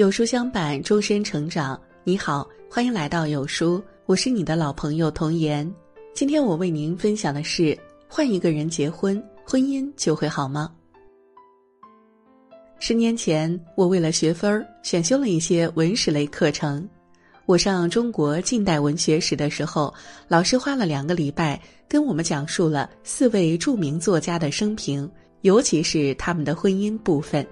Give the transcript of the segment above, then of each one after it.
有书相伴，终身成长。你好，欢迎来到有书，我是你的老朋友童言。今天我为您分享的是：换一个人结婚，婚姻就会好吗？十年前，我为了学分儿，选修了一些文史类课程。我上中国近代文学史的时候，老师花了两个礼拜跟我们讲述了四位著名作家的生平，尤其是他们的婚姻部分。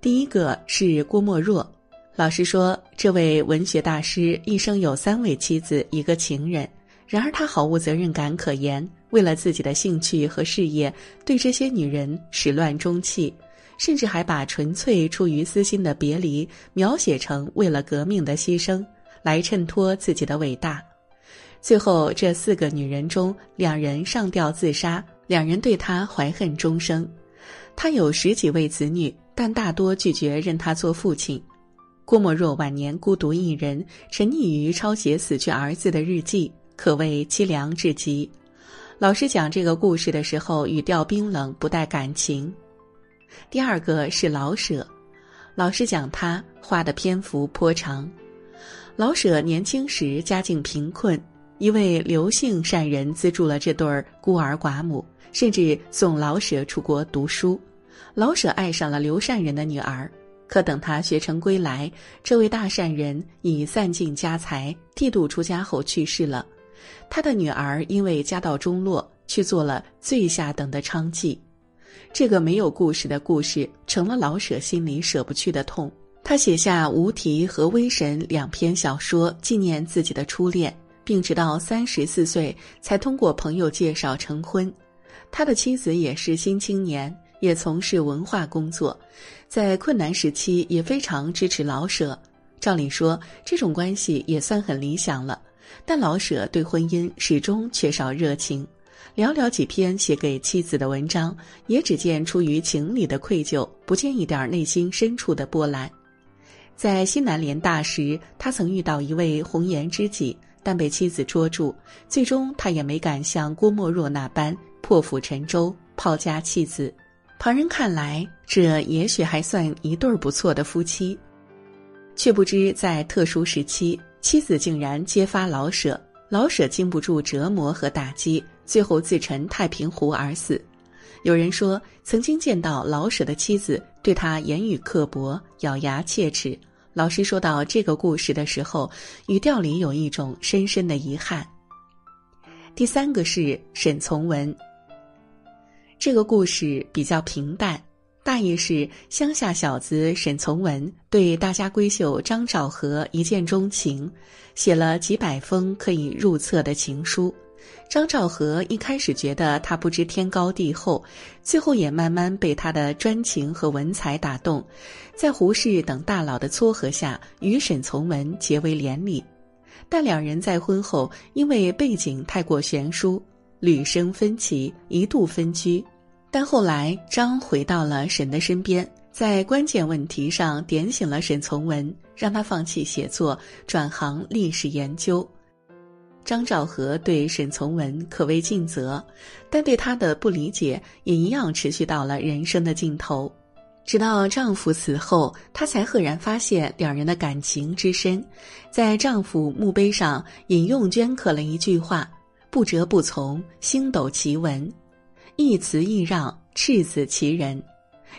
第一个是郭沫若，老实说，这位文学大师一生有三位妻子，一个情人。然而他毫无责任感可言，为了自己的兴趣和事业，对这些女人始乱终弃，甚至还把纯粹出于私心的别离描写成为了革命的牺牲，来衬托自己的伟大。最后，这四个女人中，两人上吊自杀，两人对他怀恨终生。他有十几位子女。但大多拒绝认他做父亲。郭沫若晚年孤独一人，沉溺于抄写死去儿子的日记，可谓凄凉至极。老师讲这个故事的时候，语调冰冷，不带感情。第二个是老舍，老师讲他画的篇幅颇长。老舍年轻时家境贫困，一位刘姓善人资助了这对孤儿寡母，甚至送老舍出国读书。老舍爱上了刘善人的女儿，可等他学成归来，这位大善人已散尽家财，剃度出家后去世了。他的女儿因为家道中落，去做了最下等的娼妓。这个没有故事的故事，成了老舍心里舍不去的痛。他写下《无题》和《微神》两篇小说，纪念自己的初恋，并直到三十四岁才通过朋友介绍成婚。他的妻子也是新青年。也从事文化工作，在困难时期也非常支持老舍。照理说，这种关系也算很理想了。但老舍对婚姻始终缺少热情，寥寥几篇写给妻子的文章，也只见出于情理的愧疚，不见一点内心深处的波澜。在西南联大时，他曾遇到一位红颜知己，但被妻子捉住，最终他也没敢像郭沫若那般破釜沉舟，抛家弃子。旁人看来，这也许还算一对不错的夫妻，却不知在特殊时期，妻子竟然揭发老舍，老舍经不住折磨和打击，最后自沉太平湖而死。有人说，曾经见到老舍的妻子对他言语刻薄，咬牙切齿。老师说到这个故事的时候，语调里有一种深深的遗憾。第三个是沈从文。这个故事比较平淡，大意是乡下小子沈从文对大家闺秀张兆和一见钟情，写了几百封可以入册的情书。张兆和一开始觉得他不知天高地厚，最后也慢慢被他的专情和文采打动，在胡适等大佬的撮合下，与沈从文结为连理。但两人在婚后因为背景太过悬殊。屡生分歧，一度分居，但后来张回到了沈的身边，在关键问题上点醒了沈从文，让他放弃写作，转行历史研究。张兆和对沈从文可谓尽责，但对他的不理解也一样持续到了人生的尽头。直到丈夫死后，她才赫然发现两人的感情之深，在丈夫墓碑上引用镌刻了一句话。不折不从，星斗奇文，一词一让，赤子其人。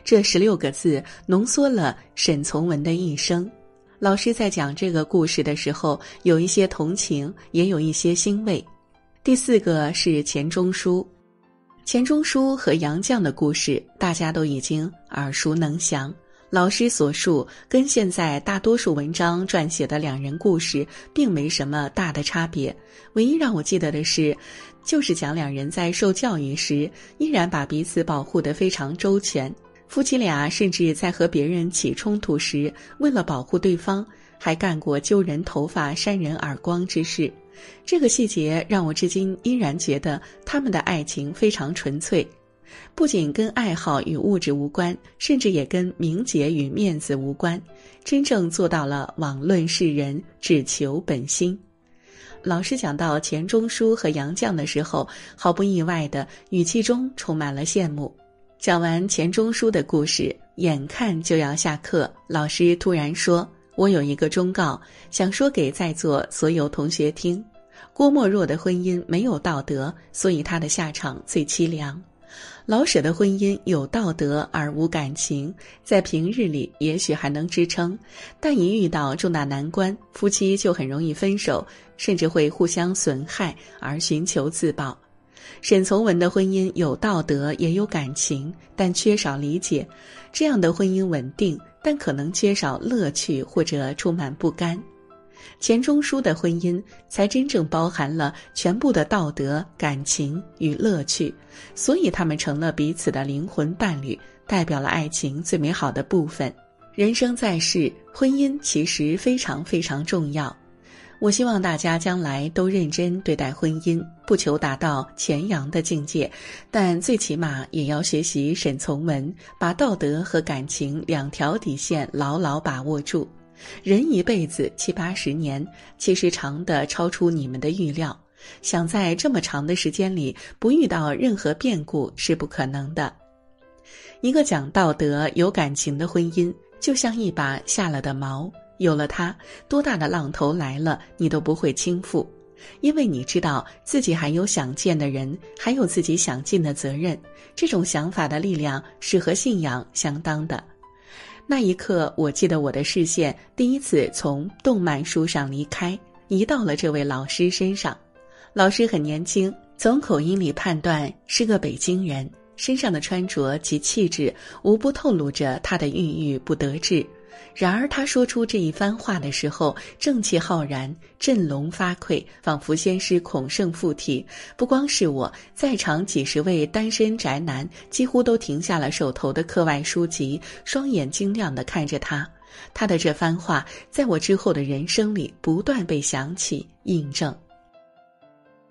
这十六个字浓缩了沈从文的一生。老师在讲这个故事的时候，有一些同情，也有一些欣慰。第四个是钱钟书，钱钟书和杨绛的故事，大家都已经耳熟能详。老师所述跟现在大多数文章撰写的两人故事并没什么大的差别，唯一让我记得的是，就是讲两人在受教育时依然把彼此保护得非常周全。夫妻俩甚至在和别人起冲突时，为了保护对方，还干过揪人头发、扇人耳光之事。这个细节让我至今依然觉得他们的爱情非常纯粹。不仅跟爱好与物质无关，甚至也跟名节与面子无关，真正做到了罔论世人，只求本心。老师讲到钱钟书和杨绛的时候，毫不意外的语气中充满了羡慕。讲完钱钟书的故事，眼看就要下课，老师突然说：“我有一个忠告，想说给在座所有同学听。郭沫若的婚姻没有道德，所以他的下场最凄凉。老舍的婚姻有道德而无感情，在平日里也许还能支撑，但一遇到重大难关，夫妻就很容易分手，甚至会互相损害而寻求自保。”沈从文的婚姻有道德也有感情，但缺少理解，这样的婚姻稳定，但可能缺少乐趣或者充满不甘。钱钟书的婚姻才真正包含了全部的道德、感情与乐趣，所以他们成了彼此的灵魂伴侣，代表了爱情最美好的部分。人生在世，婚姻其实非常非常重要。我希望大家将来都认真对待婚姻，不求达到钱阳的境界，但最起码也要学习沈从文，把道德和感情两条底线牢牢把握住。人一辈子七八十年，其实长的超出你们的预料。想在这么长的时间里不遇到任何变故是不可能的。一个讲道德、有感情的婚姻，就像一把下了的锚。有了它，多大的浪头来了，你都不会倾覆，因为你知道自己还有想见的人，还有自己想尽的责任。这种想法的力量是和信仰相当的。那一刻，我记得我的视线第一次从动漫书上离开，移到了这位老师身上。老师很年轻，从口音里判断是个北京人，身上的穿着及气质无不透露着他的郁郁不得志。然而，他说出这一番话的时候，正气浩然，振聋发聩，仿佛先师孔圣附体。不光是我在场几十位单身宅男，几乎都停下了手头的课外书籍，双眼晶亮地看着他。他的这番话，在我之后的人生里不断被想起、印证。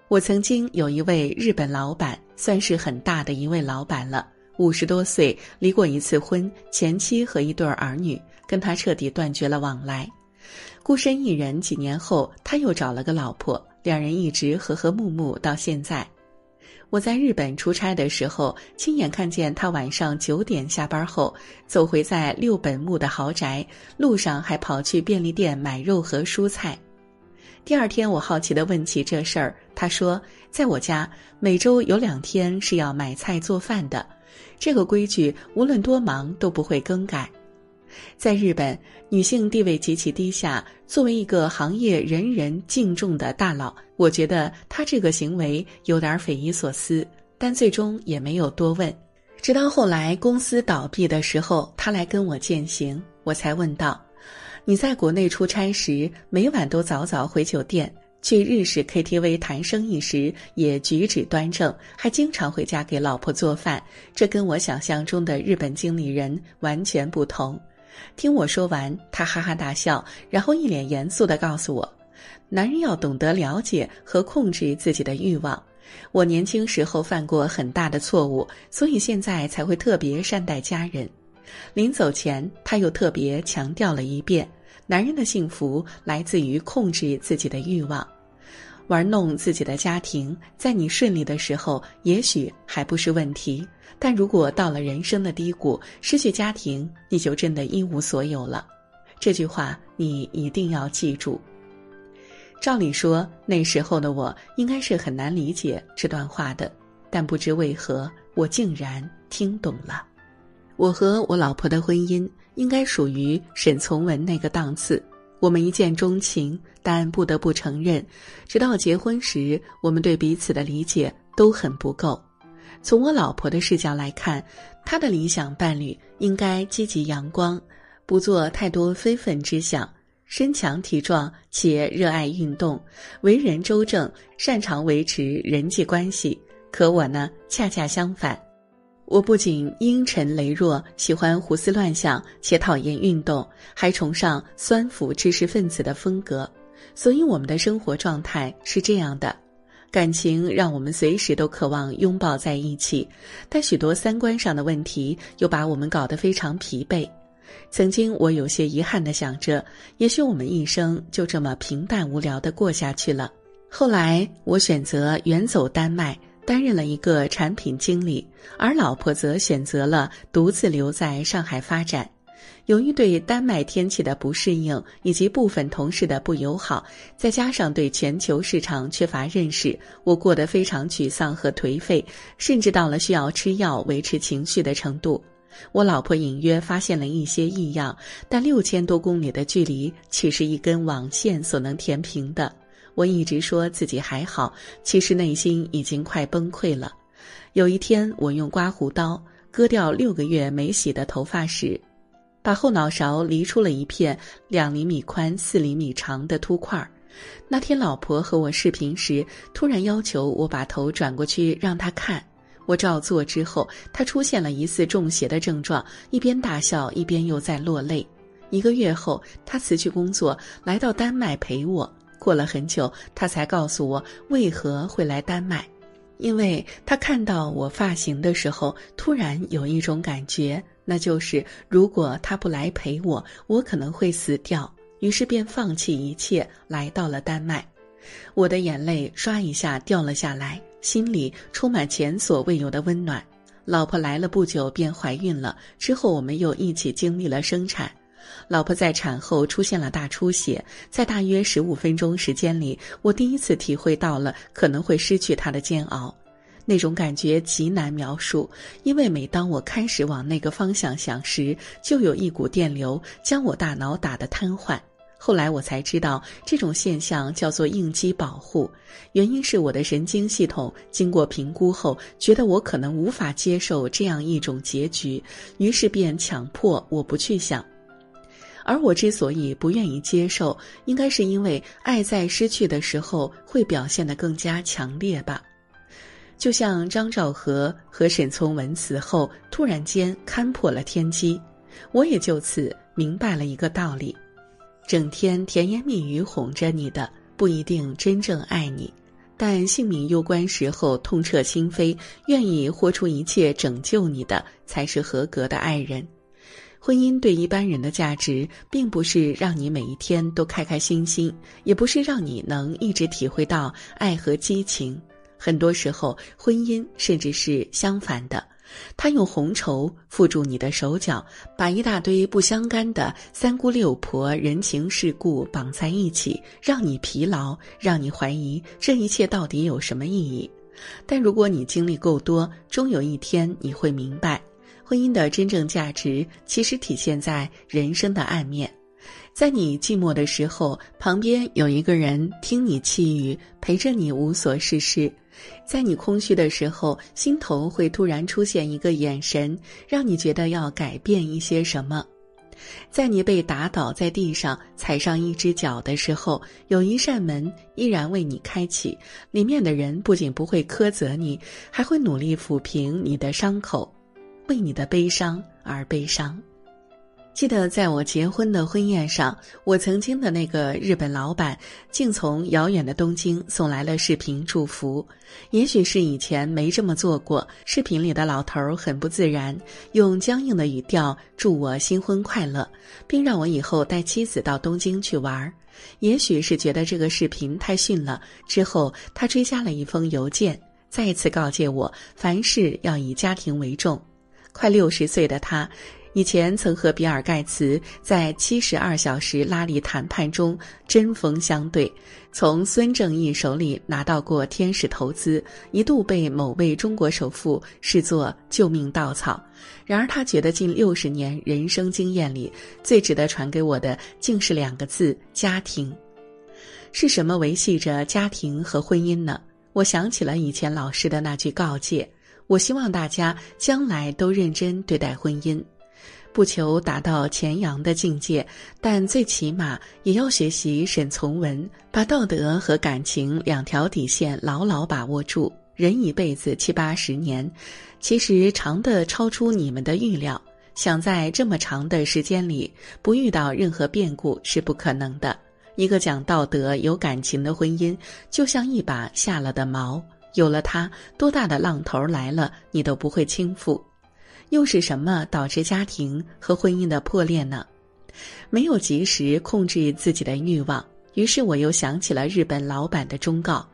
我曾经有一位日本老板，算是很大的一位老板了，五十多岁，离过一次婚，前妻和一对儿女。跟他彻底断绝了往来，孤身一人。几年后，他又找了个老婆，两人一直和和睦睦到现在。我在日本出差的时候，亲眼看见他晚上九点下班后，走回在六本木的豪宅，路上还跑去便利店买肉和蔬菜。第二天，我好奇地问起这事儿，他说，在我家每周有两天是要买菜做饭的，这个规矩无论多忙都不会更改。在日本，女性地位极其低下。作为一个行业人人敬重的大佬，我觉得他这个行为有点匪夷所思，但最终也没有多问。直到后来公司倒闭的时候，他来跟我践行，我才问道：“你在国内出差时，每晚都早早回酒店，去日式 KTV 谈生意时也举止端正，还经常回家给老婆做饭，这跟我想象中的日本经理人完全不同。”听我说完，他哈哈大笑，然后一脸严肃地告诉我：“男人要懂得了解和控制自己的欲望。我年轻时候犯过很大的错误，所以现在才会特别善待家人。”临走前，他又特别强调了一遍：“男人的幸福来自于控制自己的欲望。”玩弄自己的家庭，在你顺利的时候，也许还不是问题；但如果到了人生的低谷，失去家庭，你就真的一无所有了。这句话你一定要记住。照理说，那时候的我应该是很难理解这段话的，但不知为何，我竟然听懂了。我和我老婆的婚姻，应该属于沈从文那个档次。我们一见钟情，但不得不承认，直到结婚时，我们对彼此的理解都很不够。从我老婆的视角来看，她的理想伴侣应该积极阳光，不做太多非分之想，身强体壮且热爱运动，为人周正，擅长维持人际关系。可我呢，恰恰相反。我不仅阴沉羸弱，喜欢胡思乱想，且讨厌运动，还崇尚酸腐知识分子的风格。所以我们的生活状态是这样的：感情让我们随时都渴望拥抱在一起，但许多三观上的问题又把我们搞得非常疲惫。曾经我有些遗憾的想着，也许我们一生就这么平淡无聊的过下去了。后来我选择远走丹麦。担任了一个产品经理，而老婆则选择了独自留在上海发展。由于对丹麦天气的不适应，以及部分同事的不友好，再加上对全球市场缺乏认识，我过得非常沮丧和颓废，甚至到了需要吃药维持情绪的程度。我老婆隐约发现了一些异样，但六千多公里的距离岂是一根网线所能填平的？我一直说自己还好，其实内心已经快崩溃了。有一天，我用刮胡刀割掉六个月没洗的头发时。把后脑勺离出了一片两厘米宽、四厘米长的凸块儿。那天老婆和我视频时，突然要求我把头转过去让她看。我照做之后，她出现了疑似中邪的症状，一边大笑一边又在落泪。一个月后，她辞去工作，来到丹麦陪我。过了很久，他才告诉我为何会来丹麦，因为他看到我发型的时候，突然有一种感觉。那就是如果他不来陪我，我可能会死掉。于是便放弃一切，来到了丹麦。我的眼泪唰一下掉了下来，心里充满前所未有的温暖。老婆来了不久便怀孕了，之后我们又一起经历了生产。老婆在产后出现了大出血，在大约十五分钟时间里，我第一次体会到了可能会失去她的煎熬。那种感觉极难描述，因为每当我开始往那个方向想时，就有一股电流将我大脑打得瘫痪。后来我才知道，这种现象叫做应激保护，原因是我的神经系统经过评估后，觉得我可能无法接受这样一种结局，于是便强迫我不去想。而我之所以不愿意接受，应该是因为爱在失去的时候会表现得更加强烈吧。就像张兆和和沈从文死后突然间看破了天机，我也就此明白了一个道理：整天甜言蜜语哄着你的不一定真正爱你，但性命攸关时候痛彻心扉、愿意豁出一切拯救你的才是合格的爱人。婚姻对一般人的价值，并不是让你每一天都开开心心，也不是让你能一直体会到爱和激情。很多时候，婚姻甚至是相反的，他用红绸缚住你的手脚，把一大堆不相干的三姑六婆、人情世故绑在一起，让你疲劳，让你怀疑这一切到底有什么意义。但如果你经历够多，终有一天你会明白，婚姻的真正价值其实体现在人生的暗面。在你寂寞的时候，旁边有一个人听你气语，陪着你无所事事；在你空虚的时候，心头会突然出现一个眼神，让你觉得要改变一些什么；在你被打倒在地上，踩上一只脚的时候，有一扇门依然为你开启，里面的人不仅不会苛责你，还会努力抚平你的伤口，为你的悲伤而悲伤。记得在我结婚的婚宴上，我曾经的那个日本老板竟从遥远的东京送来了视频祝福。也许是以前没这么做过，视频里的老头儿很不自然，用僵硬的语调祝我新婚快乐，并让我以后带妻子到东京去玩儿。也许是觉得这个视频太逊了，之后他追加了一封邮件，再次告诫我凡事要以家庭为重。快六十岁的他。以前曾和比尔盖茨在七十二小时拉力谈判中针锋相对，从孙正义手里拿到过天使投资，一度被某位中国首富视作救命稻草。然而，他觉得近六十年人生经验里，最值得传给我的，竟是两个字：家庭。是什么维系着家庭和婚姻呢？我想起了以前老师的那句告诫：我希望大家将来都认真对待婚姻。不求达到前扬的境界，但最起码也要学习沈从文，把道德和感情两条底线牢牢把握住。人一辈子七八十年，其实长的超出你们的预料。想在这么长的时间里不遇到任何变故是不可能的。一个讲道德、有感情的婚姻，就像一把下了的锚，有了它，多大的浪头来了，你都不会倾覆。又是什么导致家庭和婚姻的破裂呢？没有及时控制自己的欲望，于是我又想起了日本老板的忠告：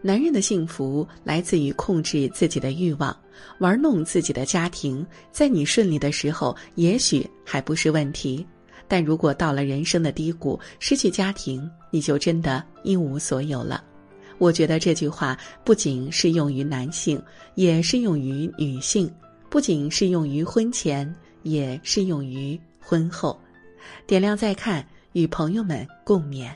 男人的幸福来自于控制自己的欲望，玩弄自己的家庭。在你顺利的时候，也许还不是问题；但如果到了人生的低谷，失去家庭，你就真的一无所有了。我觉得这句话不仅适用于男性，也适用于女性；不仅适用于婚前，也适用于婚后。点亮再看，与朋友们共勉。